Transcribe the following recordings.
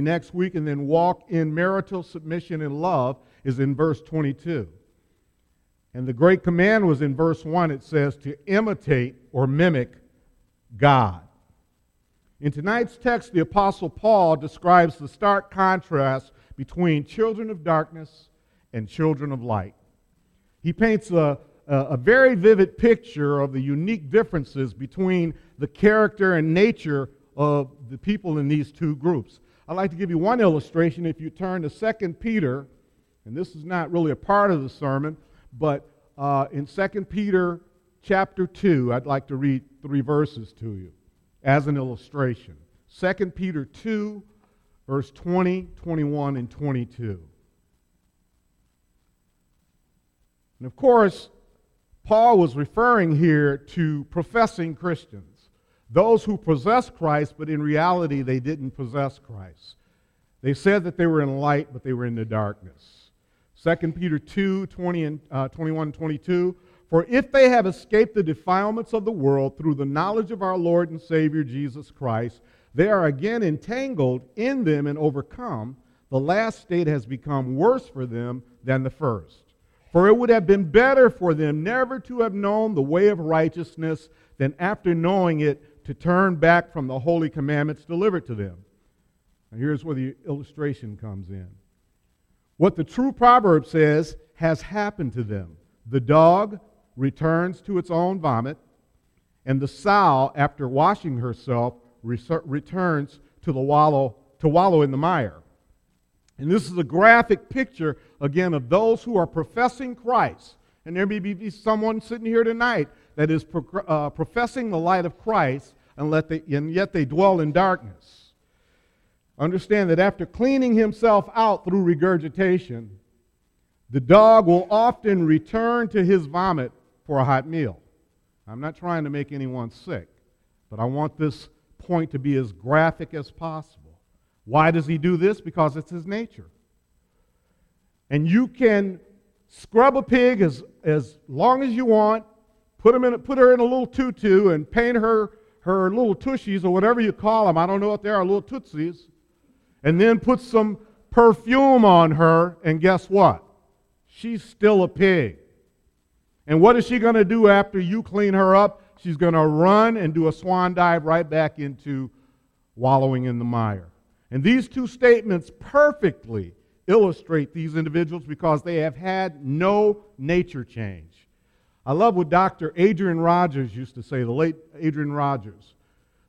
next week, and then walk in marital submission and love is in verse 22. And the great command was in verse 1. It says to imitate or mimic God. In tonight's text, the Apostle Paul describes the stark contrast between children of darkness and children of light. He paints a, a, very vivid picture of the unique differences between the character and nature of the people in these two groups. I'd like to give you one illustration. If you turn to 2 Peter, and this is not really a part of the sermon, but uh, in 2 Peter chapter 2, I'd like to read three verses to you as an illustration. 2 Peter 2, verse 20, 21, and 22. And of course, Paul was referring here to professing Christians, those who possess Christ, but in reality they didn't possess Christ. They said that they were in light, but they were in the darkness. 2 Peter 2 20 and, uh, 21 and 22. For if they have escaped the defilements of the world through the knowledge of our Lord and Savior Jesus Christ, they are again entangled in them and overcome. The last state has become worse for them than the first. For it would have been better for them never to have known the way of righteousness than after knowing it to turn back from the holy commandments delivered to them. Now, here's where the illustration comes in. What the true proverb says has happened to them. The dog returns to its own vomit, and the sow, after washing herself, returns to, the wallow, to wallow in the mire. And this is a graphic picture, again, of those who are professing Christ. And there may be someone sitting here tonight that is pro- uh, professing the light of Christ, and, let they, and yet they dwell in darkness. Understand that after cleaning himself out through regurgitation, the dog will often return to his vomit for a hot meal. I'm not trying to make anyone sick, but I want this point to be as graphic as possible. Why does he do this? Because it's his nature. And you can scrub a pig as, as long as you want, put, him in put her in a little tutu and paint her, her little tushies or whatever you call them. I don't know what they are, little tootsies. And then put some perfume on her, and guess what? She's still a pig. And what is she going to do after you clean her up? She's going to run and do a swan dive right back into wallowing in the mire. And these two statements perfectly illustrate these individuals because they have had no nature change. I love what Dr. Adrian Rogers used to say, the late Adrian Rogers.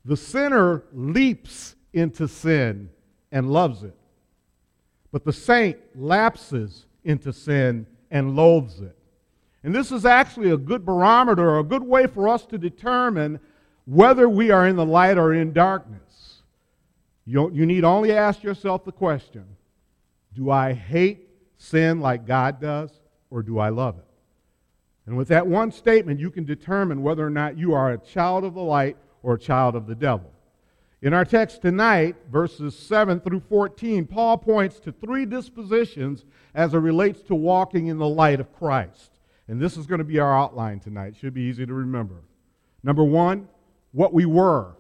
The sinner leaps into sin and loves it, but the saint lapses into sin and loathes it. And this is actually a good barometer, a good way for us to determine whether we are in the light or in darkness. You, you need only ask yourself the question Do I hate sin like God does, or do I love it? And with that one statement, you can determine whether or not you are a child of the light or a child of the devil. In our text tonight, verses 7 through 14, Paul points to three dispositions as it relates to walking in the light of Christ. And this is going to be our outline tonight. It should be easy to remember. Number one, what we were.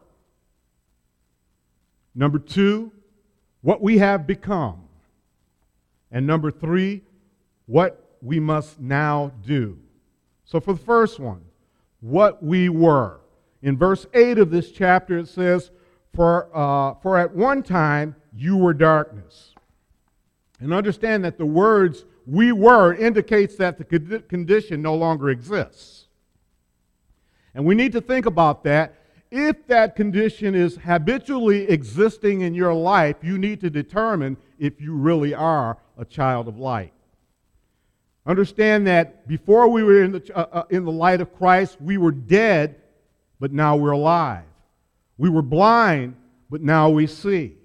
Number two, what we have become. And number three, what we must now do. So, for the first one, what we were. In verse 8 of this chapter, it says, For, uh, for at one time you were darkness. And understand that the words we were indicates that the condition no longer exists. And we need to think about that. If that condition is habitually existing in your life, you need to determine if you really are a child of light. Understand that before we were in the, uh, uh, in the light of Christ, we were dead, but now we're alive. We were blind, but now we see.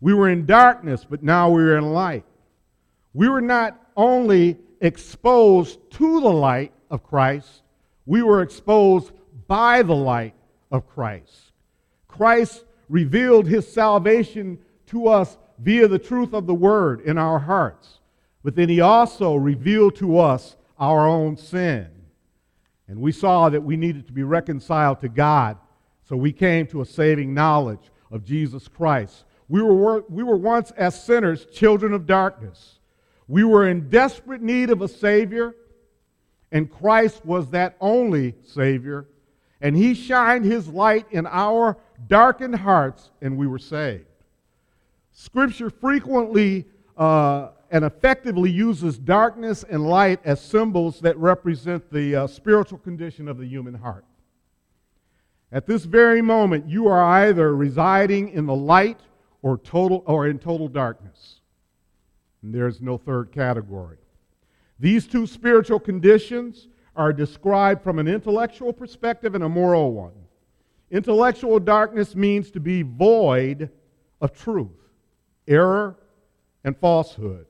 We were in darkness, but now we're in light. We were not only exposed to the light of Christ, we were exposed by the light of Christ. Christ revealed his salvation to us via the truth of the word in our hearts. But then he also revealed to us our own sin. And we saw that we needed to be reconciled to God. So we came to a saving knowledge of Jesus Christ We were, we were once, as sinners, children of darkness. We were in desperate need of a Savior, and Christ was that only Savior. And He shined His light in our darkened hearts, and we were saved. Scripture frequently uh, and effectively uses darkness and light as symbols that represent the uh, spiritual condition of the human heart. At this very moment, you are either residing in the light or, total, or in total darkness. And there's no third category. These two spiritual conditions are described from an intellectual perspective and a moral one. Intellectual darkness means to be void of truth, error, and falsehood.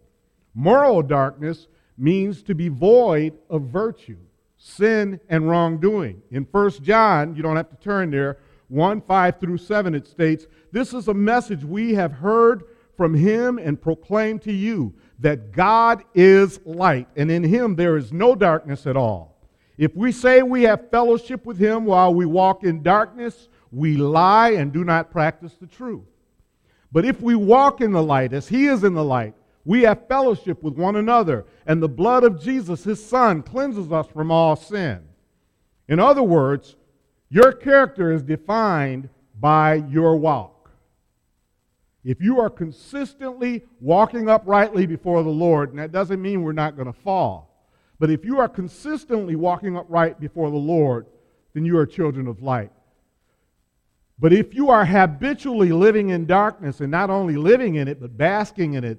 Moral darkness means to be void of virtue, sin, and wrongdoing. In 1 John, you don't have to turn there, 1 5 through 7, it states, This is a message we have heard from him and proclaimed to you that God is light, and in him there is no darkness at all. If we say we have fellowship with him while we walk in darkness, we lie and do not practice the truth. But if we walk in the light as he is in the light, we have fellowship with one another, and the blood of Jesus, his son, cleanses us from all sin. In other words, your character is defined by your walk. If you are consistently walking uprightly before the Lord, and that doesn't mean we're not going to fall, but if you are consistently walking upright before the Lord, then you are children of light. But if you are habitually living in darkness and not only living in it, but basking in it,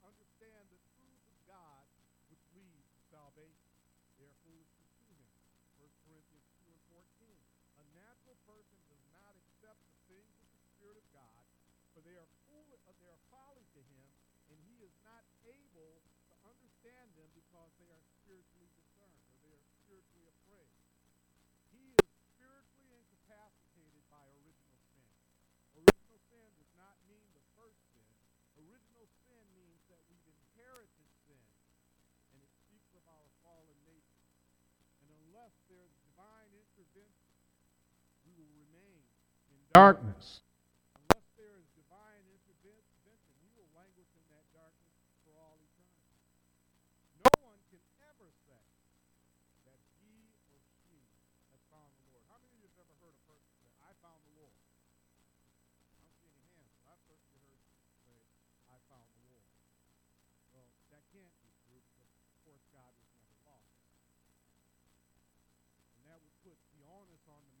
Unless there is divine intervention, we will languish in that darkness for all eternity. No one can ever say that he or she has found the Lord. How many of you have ever heard a person say, I found the Lord? I don't see any hands, but I've certainly heard people say, I found the Lord. Well, that can't be true because, of course, God is never lost. And that would put the onus on the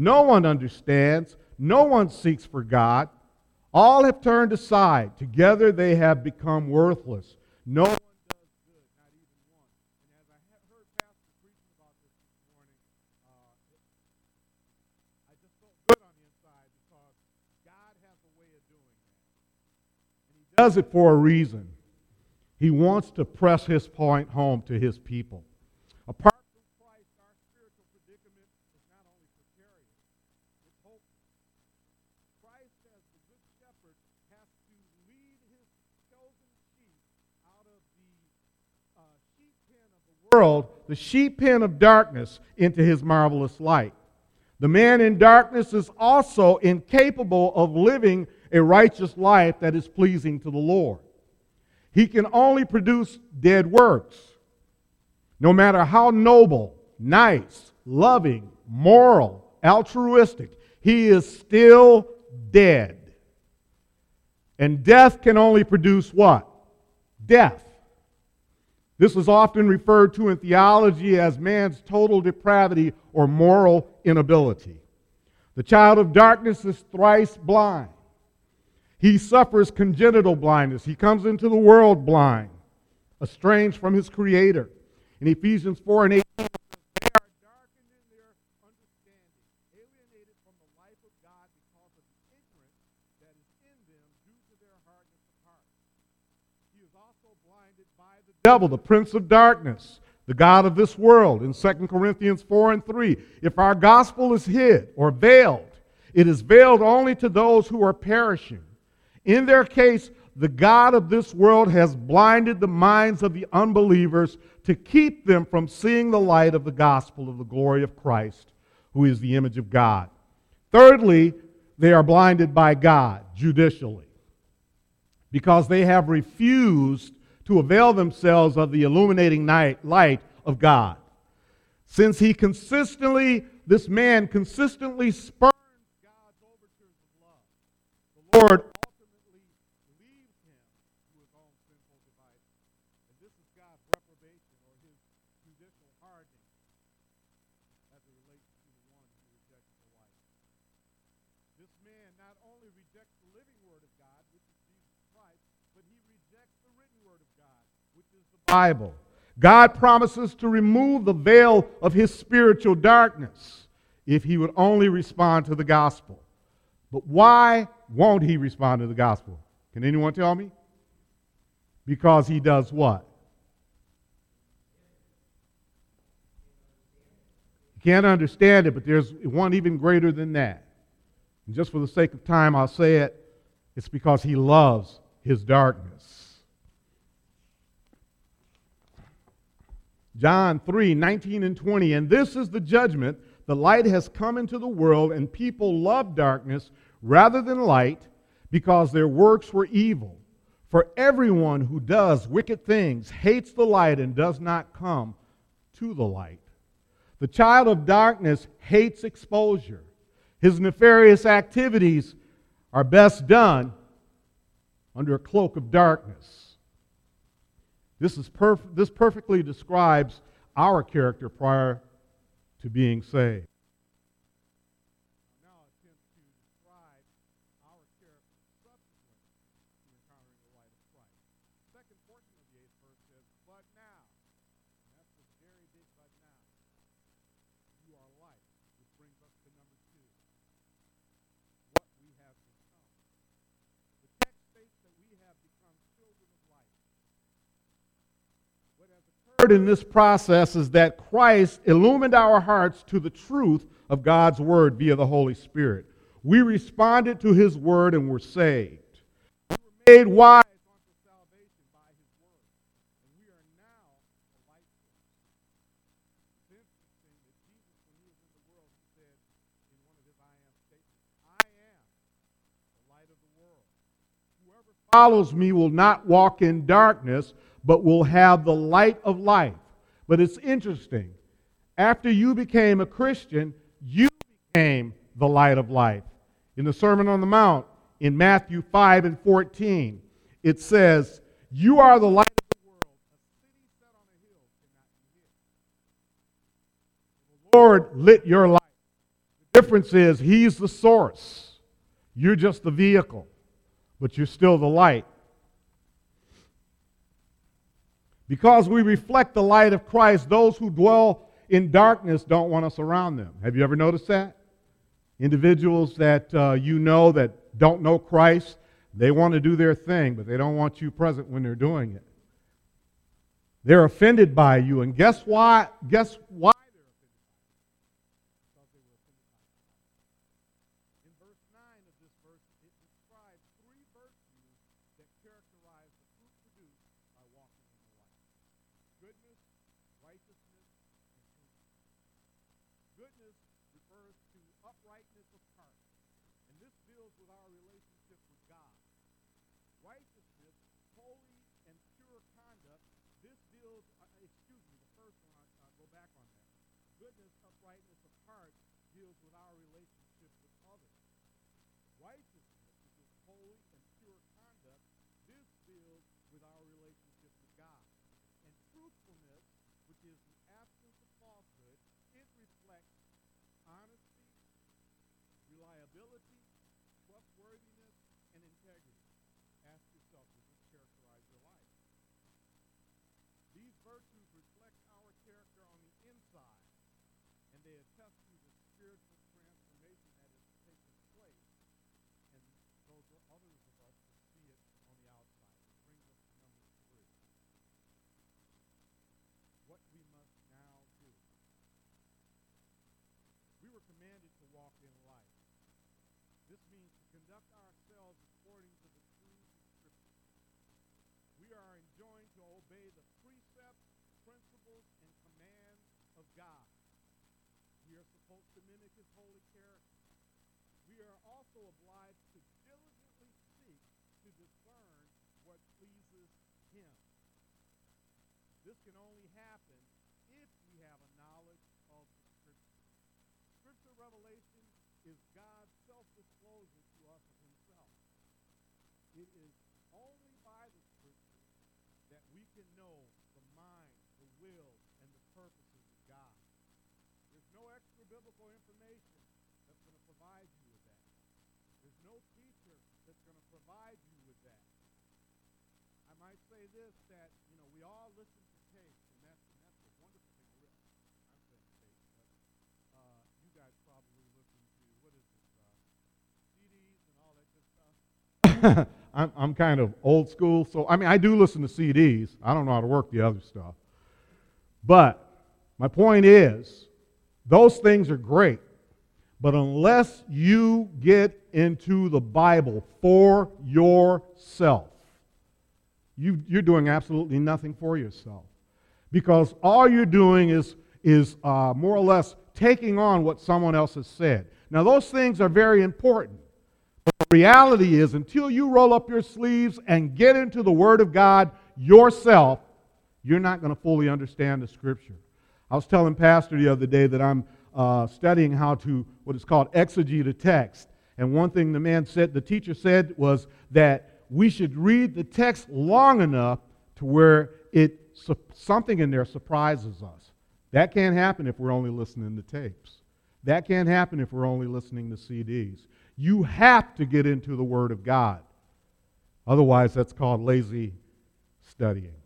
No one understands, no one seeks for God. All have turned aside. Together they have become worthless. No one does good, not even one. And as I heard Pastor preaching about this morning, uh, I just felt good on the inside because God has a way of doing that. And He does it for a reason. He wants to press his point home to his people. Apart from Christ, our spiritual predicament is not only precarious, it's hopeless. Christ, as the Good Shepherd, has to lead his chosen sheep out of the uh, sheep pen of the world, the sheep pen of darkness, into his marvelous light. The man in darkness is also incapable of living a righteous life that is pleasing to the Lord. He can only produce dead works. No matter how noble, nice, loving, moral, altruistic, he is still dead. And death can only produce what? Death. This is often referred to in theology as man's total depravity or moral inability. The child of darkness is thrice blind. He suffers congenital blindness. He comes into the world blind, estranged from his Creator. In Ephesians 4 and 8, they are darkened in their understanding, alienated from the life of God because of the ignorance that is in them due to their hardness of heart. He is also blinded by the devil, the prince of darkness, the God of this world. In 2 Corinthians 4 and 3, if our gospel is hid or veiled, it is veiled only to those who are perishing in their case, the God of this world has blinded the minds of the unbelievers to keep them from seeing the light of the gospel of the glory of Christ, who is the image of God. Thirdly, they are blinded by God judicially because they have refused to avail themselves of the illuminating night, light of God. Since he consistently, this man consistently spurns Bible. God promises to remove the veil of his spiritual darkness if he would only respond to the gospel. But why won't he respond to the gospel? Can anyone tell me? Because he does what? You can't understand it, but there's one even greater than that. And just for the sake of time, I'll say it. It's because he loves his darkness. John 3 19 and 20. And this is the judgment the light has come into the world, and people love darkness rather than light because their works were evil. For everyone who does wicked things hates the light and does not come to the light. The child of darkness hates exposure. His nefarious activities are best done under a cloak of darkness. This, is perf- this perfectly describes our character prior to being saved. In this process is that Christ illumined our hearts to the truth of God's word via the Holy Spirit. We responded to his word and were saved. We were made wise unto salvation by his word. And we are now the light It's interesting that Jesus, when he was in the world, he said in one of his I am statements, I am the light of the world. Whoever follows me will not walk in darkness, but will have the light of life. But it's interesting. After you became a Christian, you became the light of life. In the Sermon on the Mount, in Matthew 5 and 14, it says, You are the light of the world. The Lord lit your light. The difference is, He's the source. You're just the vehicle, but you're still the light. Because we reflect the light of Christ, those who dwell in darkness don't want us around them. Have you ever noticed that? Individuals that uh, you know that don't know Christ, they want to do their thing, but they don't want you present when they're doing it. They're offended by you, and guess why? Guess why goodness refers to uprightness of heart. And this deals with our relationship with God. Righteousness, holy and pure conduct, this deals, uh, excuse me, the first one, I'll, I'll go back on that. Goodness, uprightness, Reliability, trustworthiness, and integrity. Ask yourself, does this characterize your life? These virtues reflect our character on the inside, and they attest to the spiritual transformation that has taken place, and those others of us to see it on the outside. Which brings us to number three. What we must now do. We were commanded to walk in light. This means to conduct ourselves according to the of Scripture. We are enjoined to obey the precepts, principles, and commands of God. We are supposed to mimic his holy character. We are also obliged to diligently seek to discern what pleases him. This can only happen if we have a knowledge of the Scripture. Scripture revelation is God's self-disclosure to us of himself. It is only by the Scripture that we can know the mind, the will, and the purposes of God. There's no extra biblical information that's going to provide you with that. There's no teacher that's going to provide you with that. I might say this, that, you know, we all listen to tapes, and that's, and that's a wonderful thing. I'm saying tapes, but uh, you guys probably listen to, what is this, uh, CDs and all that good stuff. I'm, I'm kind of old school, so I mean, I do listen to CDs. I don't know how to work the other stuff. But my point is, those things are great. But unless you get into the Bible for yourself, you, you're doing absolutely nothing for yourself. Because all you're doing is, is uh, more or less taking on what someone else has said. Now, those things are very important. But the reality is, until you roll up your sleeves and get into the Word of God yourself, you're not going to fully understand the Scripture. I was telling Pastor the other day that I'm uh, studying how to, what is called exegete a text. And one thing the man said, the teacher said, was that we should read the text long enough to where it something in there surprises us. That can't happen if we're only listening to tapes. That can't happen if we're only listening to CDs. You have to get into the Word of God. Otherwise, that's called lazy studying.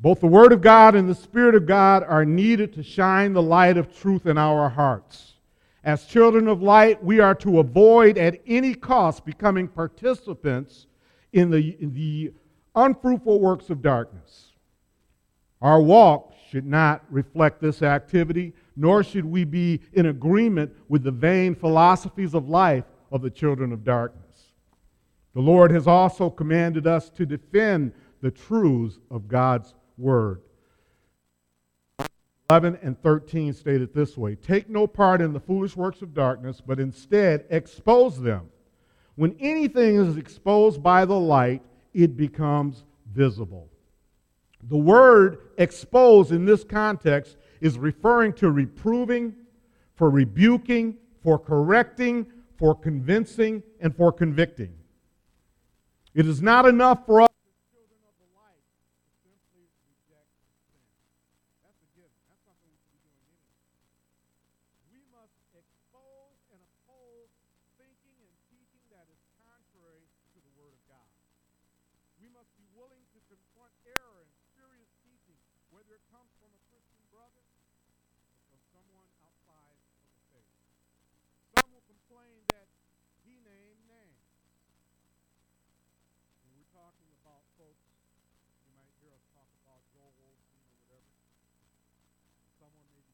Both the Word of God and the Spirit of God are needed to shine the light of truth in our hearts. As children of light, we are to avoid at any cost becoming participants in the, in the unfruitful works of darkness. Our walk should not reflect this activity, nor should we be in agreement with the vain philosophies of life of the children of darkness. The Lord has also commanded us to defend the truths of God's word. 11 and 13 state it this way Take no part in the foolish works of darkness, but instead expose them. When anything is exposed by the light, it becomes visible. The word expose in this context is referring to reproving, for rebuking, for correcting, for convincing, and for convicting. It is not enough for us must expose and uphold thinking and teaching that is contrary to the Word of God. We must be willing to confront error and serious teaching, whether it comes from a Christian brother or from someone outside of the faith. Some will complain that he named names. When we're talking about folks, you might hear us talk about Joel Osteen or whatever. Someone may be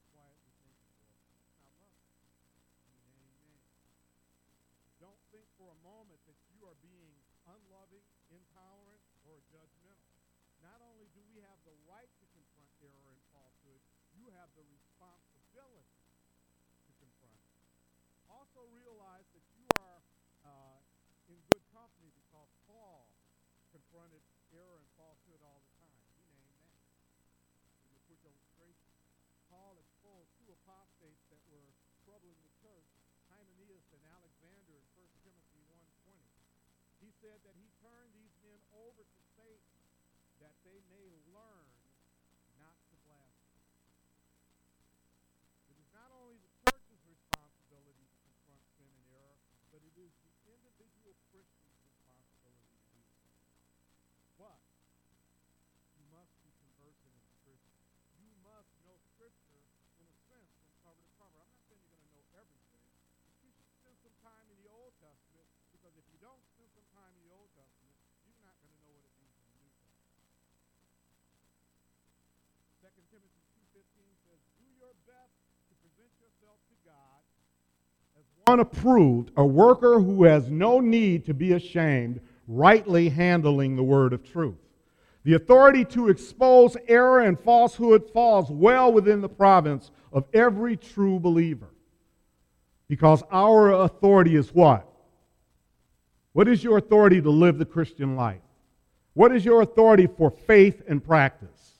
for a moment that you are being unloving, intolerant, or judgmental. Not only do we have the right to confront error and falsehood, you have the responsibility to confront it. Also realize that you are uh, in good company because Paul confronted error and falsehood all the time. He named names. In a quick illustration, Paul exposed two apostates that were troubling the church Hymenaeus and Alexander in 1 Timothy 1.20. He said that he turned these men over to Satan that they may learn not to blaspheme. It is not only the church's responsibility to Timothy 2.15 says, Do your best to present yourself to God as one approved, a worker who has no need to be ashamed, rightly handling the word of truth. The authority to expose error and falsehood falls well within the province of every true believer. Because our authority is what? What is your authority to live the Christian life? What is your authority for faith and practice?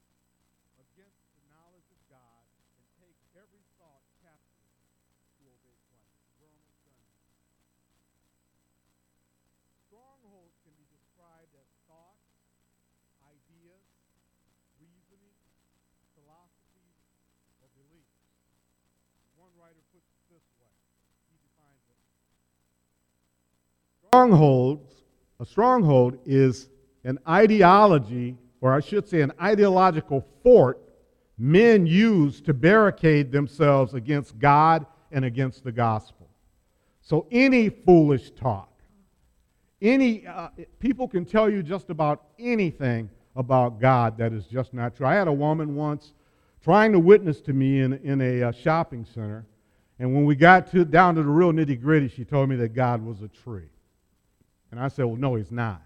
writer puts it this way. He defines it. Strongholds, a stronghold is an ideology, or I should say an ideological fort men use to barricade themselves against God and against the gospel. So any foolish talk, any uh, people can tell you just about anything about God that is just not true. I had a woman once trying to witness to me in, in a uh, shopping center, and when we got to, down to the real nitty gritty, she told me that God was a tree. And I said, Well, no, he's not.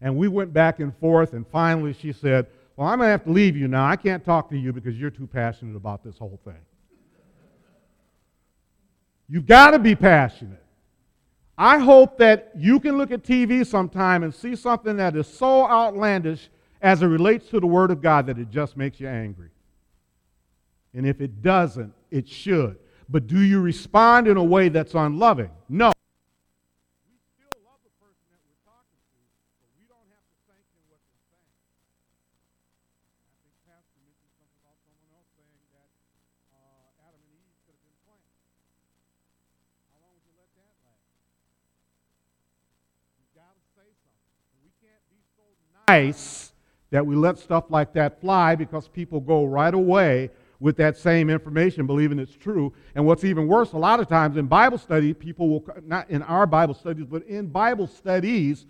And we went back and forth, and finally she said, Well, I'm going to have to leave you now. I can't talk to you because you're too passionate about this whole thing. You've got to be passionate. I hope that you can look at TV sometime and see something that is so outlandish as it relates to the Word of God that it just makes you angry. And if it doesn't, it should. But do you respond in a way that's unloving? No. We still love the person that we're talking to, but we don't have to sanction what they're saying. I think Pastor mentioned something about someone else saying that uh, Adam and Eve could have been plants. How long would you let that last? You've got to say something. we can't be so nice that we let stuff like that fly because people go right away with that same information, believing it's true. And what's even worse, a lot of times in Bible study, people will, not in our Bible studies, but in Bible studies,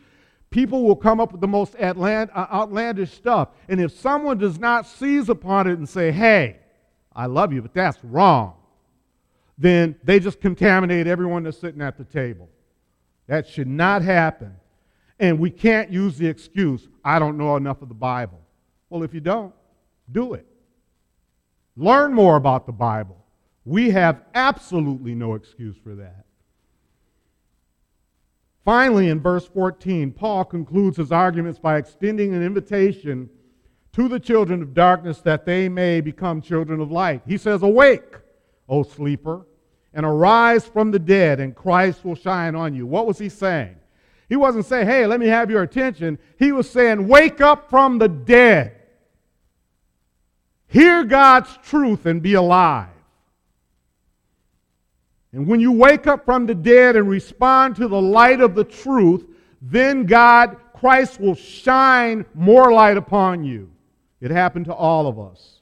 people will come up with the most uh, outlandish stuff. And if someone does not seize upon it and say, hey, I love you, but that's wrong, then they just contaminate everyone that's sitting at the table. That should not happen. And we can't use the excuse, I don't know enough of the Bible. Well, if you don't, do it. Learn more about the Bible. We have absolutely no excuse for that. Finally, in verse 14, Paul concludes his arguments by extending an invitation to the children of darkness that they may become children of light. He says, Awake, O sleeper, and arise from the dead, and Christ will shine on you. What was he saying? He wasn't saying, Hey, let me have your attention. He was saying, Wake up from the dead. Hear God's truth and be alive. And when you wake up from the dead and respond to the light of the truth, then God, Christ will shine more light upon you. It happened to all of us.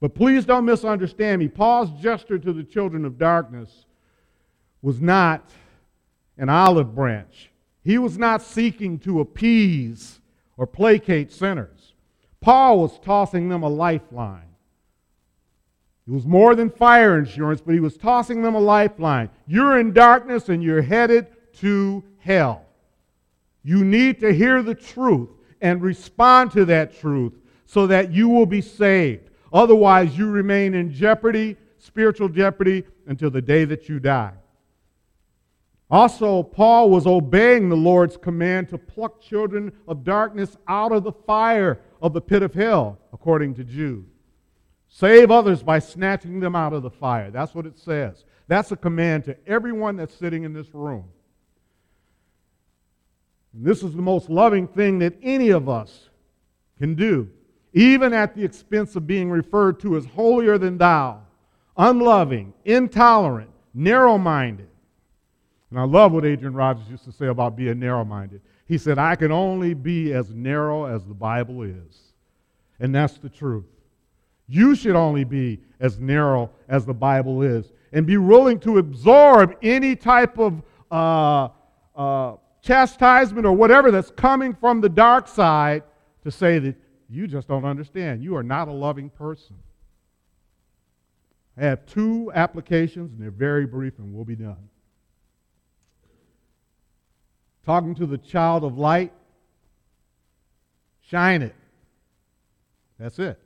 But please don't misunderstand me. Paul's gesture to the children of darkness was not an olive branch. He was not seeking to appease or placate sinners. Paul was tossing them a lifeline. It was more than fire insurance, but he was tossing them a lifeline. You're in darkness and you're headed to hell. You need to hear the truth and respond to that truth so that you will be saved. Otherwise, you remain in jeopardy, spiritual jeopardy, until the day that you die. Also, Paul was obeying the Lord's command to pluck children of darkness out of the fire of the pit of hell, according to Jude. Save others by snatching them out of the fire. That's what it says. That's a command to everyone that's sitting in this room. And this is the most loving thing that any of us can do even at the expense of being referred to as holier than thou, unloving, intolerant, narrow minded. And I love what Adrian Rogers used to say about being narrow minded. He said, I can only be as narrow as the Bible is. And that's the truth. You should only be as narrow as the Bible is and be willing to absorb any type of uh, uh, chastisement or whatever that's coming from the dark side to say that you just don't understand. You are not a loving person. I have two applications, and they're very brief, and we'll be done. Talking to the child of light, shine it. That's it.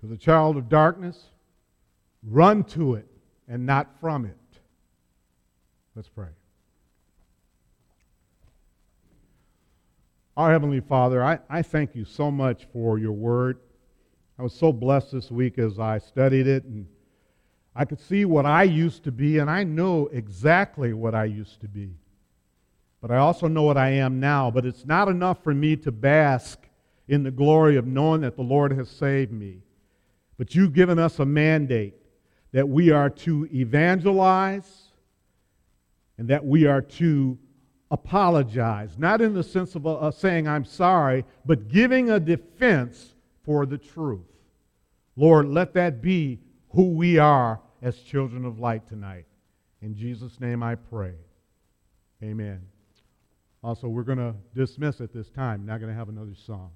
To the child of darkness, run to it and not from it. Let's pray. Our Heavenly Father, I, I thank you so much for your word. I was so blessed this week as I studied it, and I could see what I used to be, and I know exactly what I used to be. But I also know what I am now. But it's not enough for me to bask in the glory of knowing that the Lord has saved me. But you've given us a mandate that we are to evangelize and that we are to apologize, not in the sense of uh, saying I'm sorry, but giving a defense for the truth. Lord, let that be who we are as children of light tonight. In Jesus' name I pray. Amen. Also, we're going to dismiss at this time. Not going to have another song.